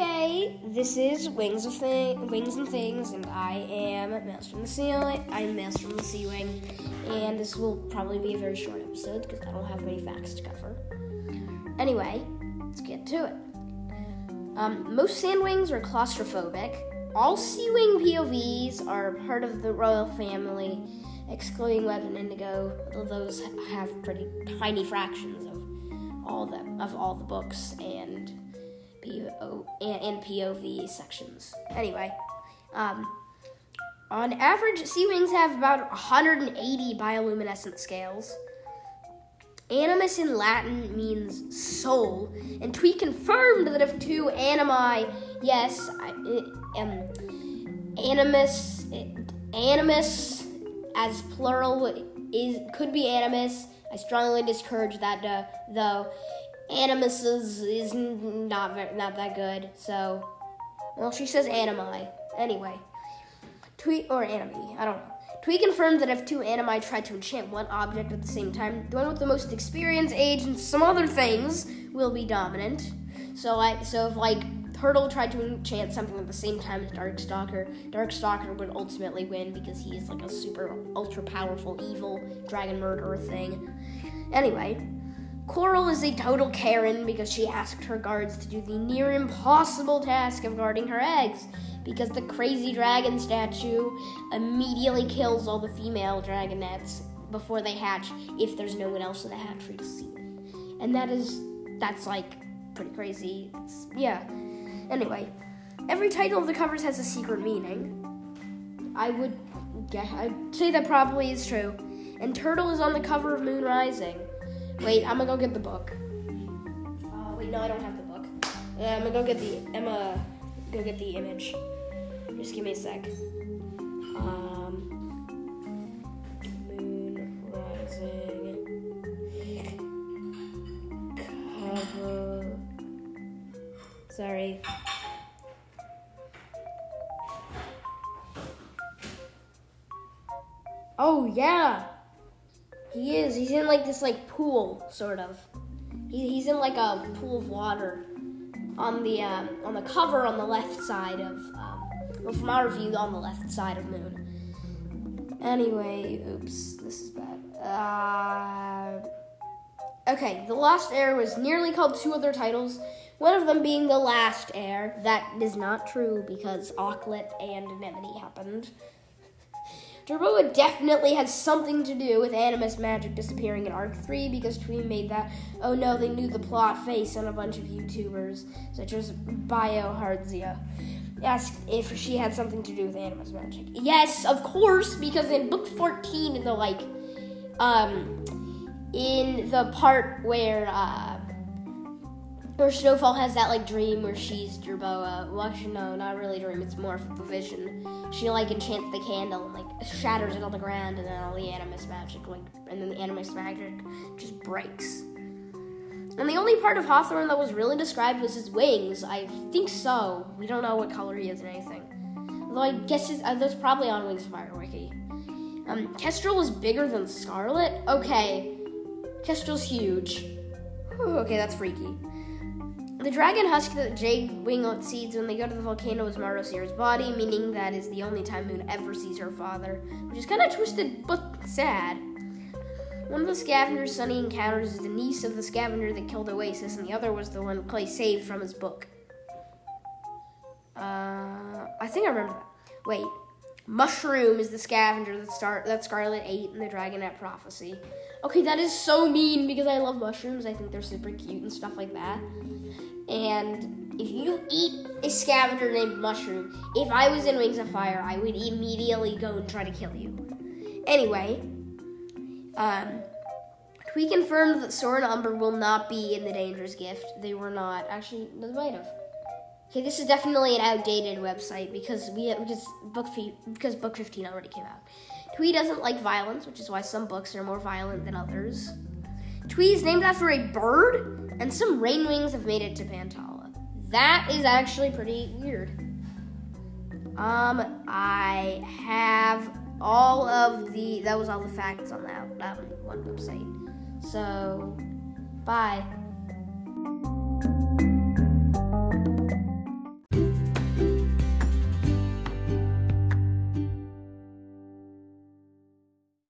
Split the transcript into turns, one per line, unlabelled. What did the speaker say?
Okay, this is Wings of Thing, Wings and Things, and I am Master from the Ceiling. I'm Master from the Sea Wing, and this will probably be a very short episode because I don't have many facts to cover. Anyway, let's get to it. Um, most sandwings are claustrophobic. All sea wing POVs are part of the royal family, excluding Web and Indigo, although those have pretty tiny fractions of all them of all the books and PO and, POV sections. Anyway, um, on average, sea wings have about 180 bioluminescent scales. Animus in Latin means soul, and Tweet confirmed that if two animi, yes, I, um, animus, animus as plural is could be animus. I strongly discourage that, uh, though. Animus is, is not very, not that good. So, well, she says animi. Anyway, tweet or anime, I don't know. Tweet confirmed that if two animi try to enchant one object at the same time, the one with the most experience, age, and some other things will be dominant. So I so if like Turtle tried to enchant something at the same time as Darkstalker, Darkstalker would ultimately win because he is like a super ultra powerful evil dragon murderer thing. Anyway, Coral is a total Karen because she asked her guards to do the near impossible task of guarding her eggs because the crazy dragon statue immediately kills all the female dragonets before they hatch if there's no one else in the hatchery to see them. And that is that's like pretty crazy. It's, yeah. Anyway, every title of the covers has a secret meaning. I would I'd say that probably is true. And Turtle is on the cover of Moon Rising. Wait, I'm gonna go get the book. Uh, wait, no, I don't have the book. Uh, I'm gonna go get the. I'm go get the image. Just give me a sec. Um, moon rising cover. Sorry. Oh yeah. He is. He's in like this like pool, sort of. He, he's in like a pool of water on the um, on the cover on the left side of um, well, from our view on the left side of Moon. Anyway, oops, this is bad. Uh, okay, The Lost Heir was nearly called two other titles. One of them being The Last Heir. That is not true because Auklet and Anemone happened. Jerboa definitely has something to do with Animus Magic disappearing in Arc 3 because Tweet made that, oh no, they knew the plot face on a bunch of YouTubers, such as BioHardzia. Asked if she had something to do with Animus Magic. Yes, of course, because in book 14, in the like, um, in the part where, uh, where Snowfall has that like dream where she's Jerboa. Well, actually, no, not really dream. It's more of a vision. She like enchants the candle and like shatters it on the ground, and then all the animus magic like, and then the animus magic just breaks. And the only part of Hawthorn that was really described was his wings. I think so. We don't know what color he is or anything. Although I guess his, uh, that's probably on Wings of Fire Wiki. Um, Kestrel was bigger than Scarlet. Okay, Kestrel's huge. Whew, okay, that's freaky. The dragon husk that Jade Winglet seeds when they go to the volcano is Morrowseer's body, meaning that is the only time Moon ever sees her father, which is kind of twisted but sad. One of the scavengers Sunny encounters is the niece of the scavenger that killed Oasis, and the other was the one Clay saved from his book. Uh, I think I remember that. Wait, Mushroom is the scavenger that start that Scarlet ate in the Dragonet prophecy. Okay, that is so mean because I love mushrooms. I think they're super cute and stuff like that. And if you eat a scavenger named Mushroom, if I was in Wings of Fire, I would immediately go and try to kill you. Anyway, um, we confirmed that Sora and Umber will not be in the Dangerous Gift. They were not. Actually, they might have. Okay, this is definitely an outdated website because we because book because book 15 already came out. Tui doesn't like violence, which is why some books are more violent than others. Tui is named after a bird, and some rain wings have made it to Pantala. That is actually pretty weird. Um, I have all of the that was all the facts on that that one website. So, bye.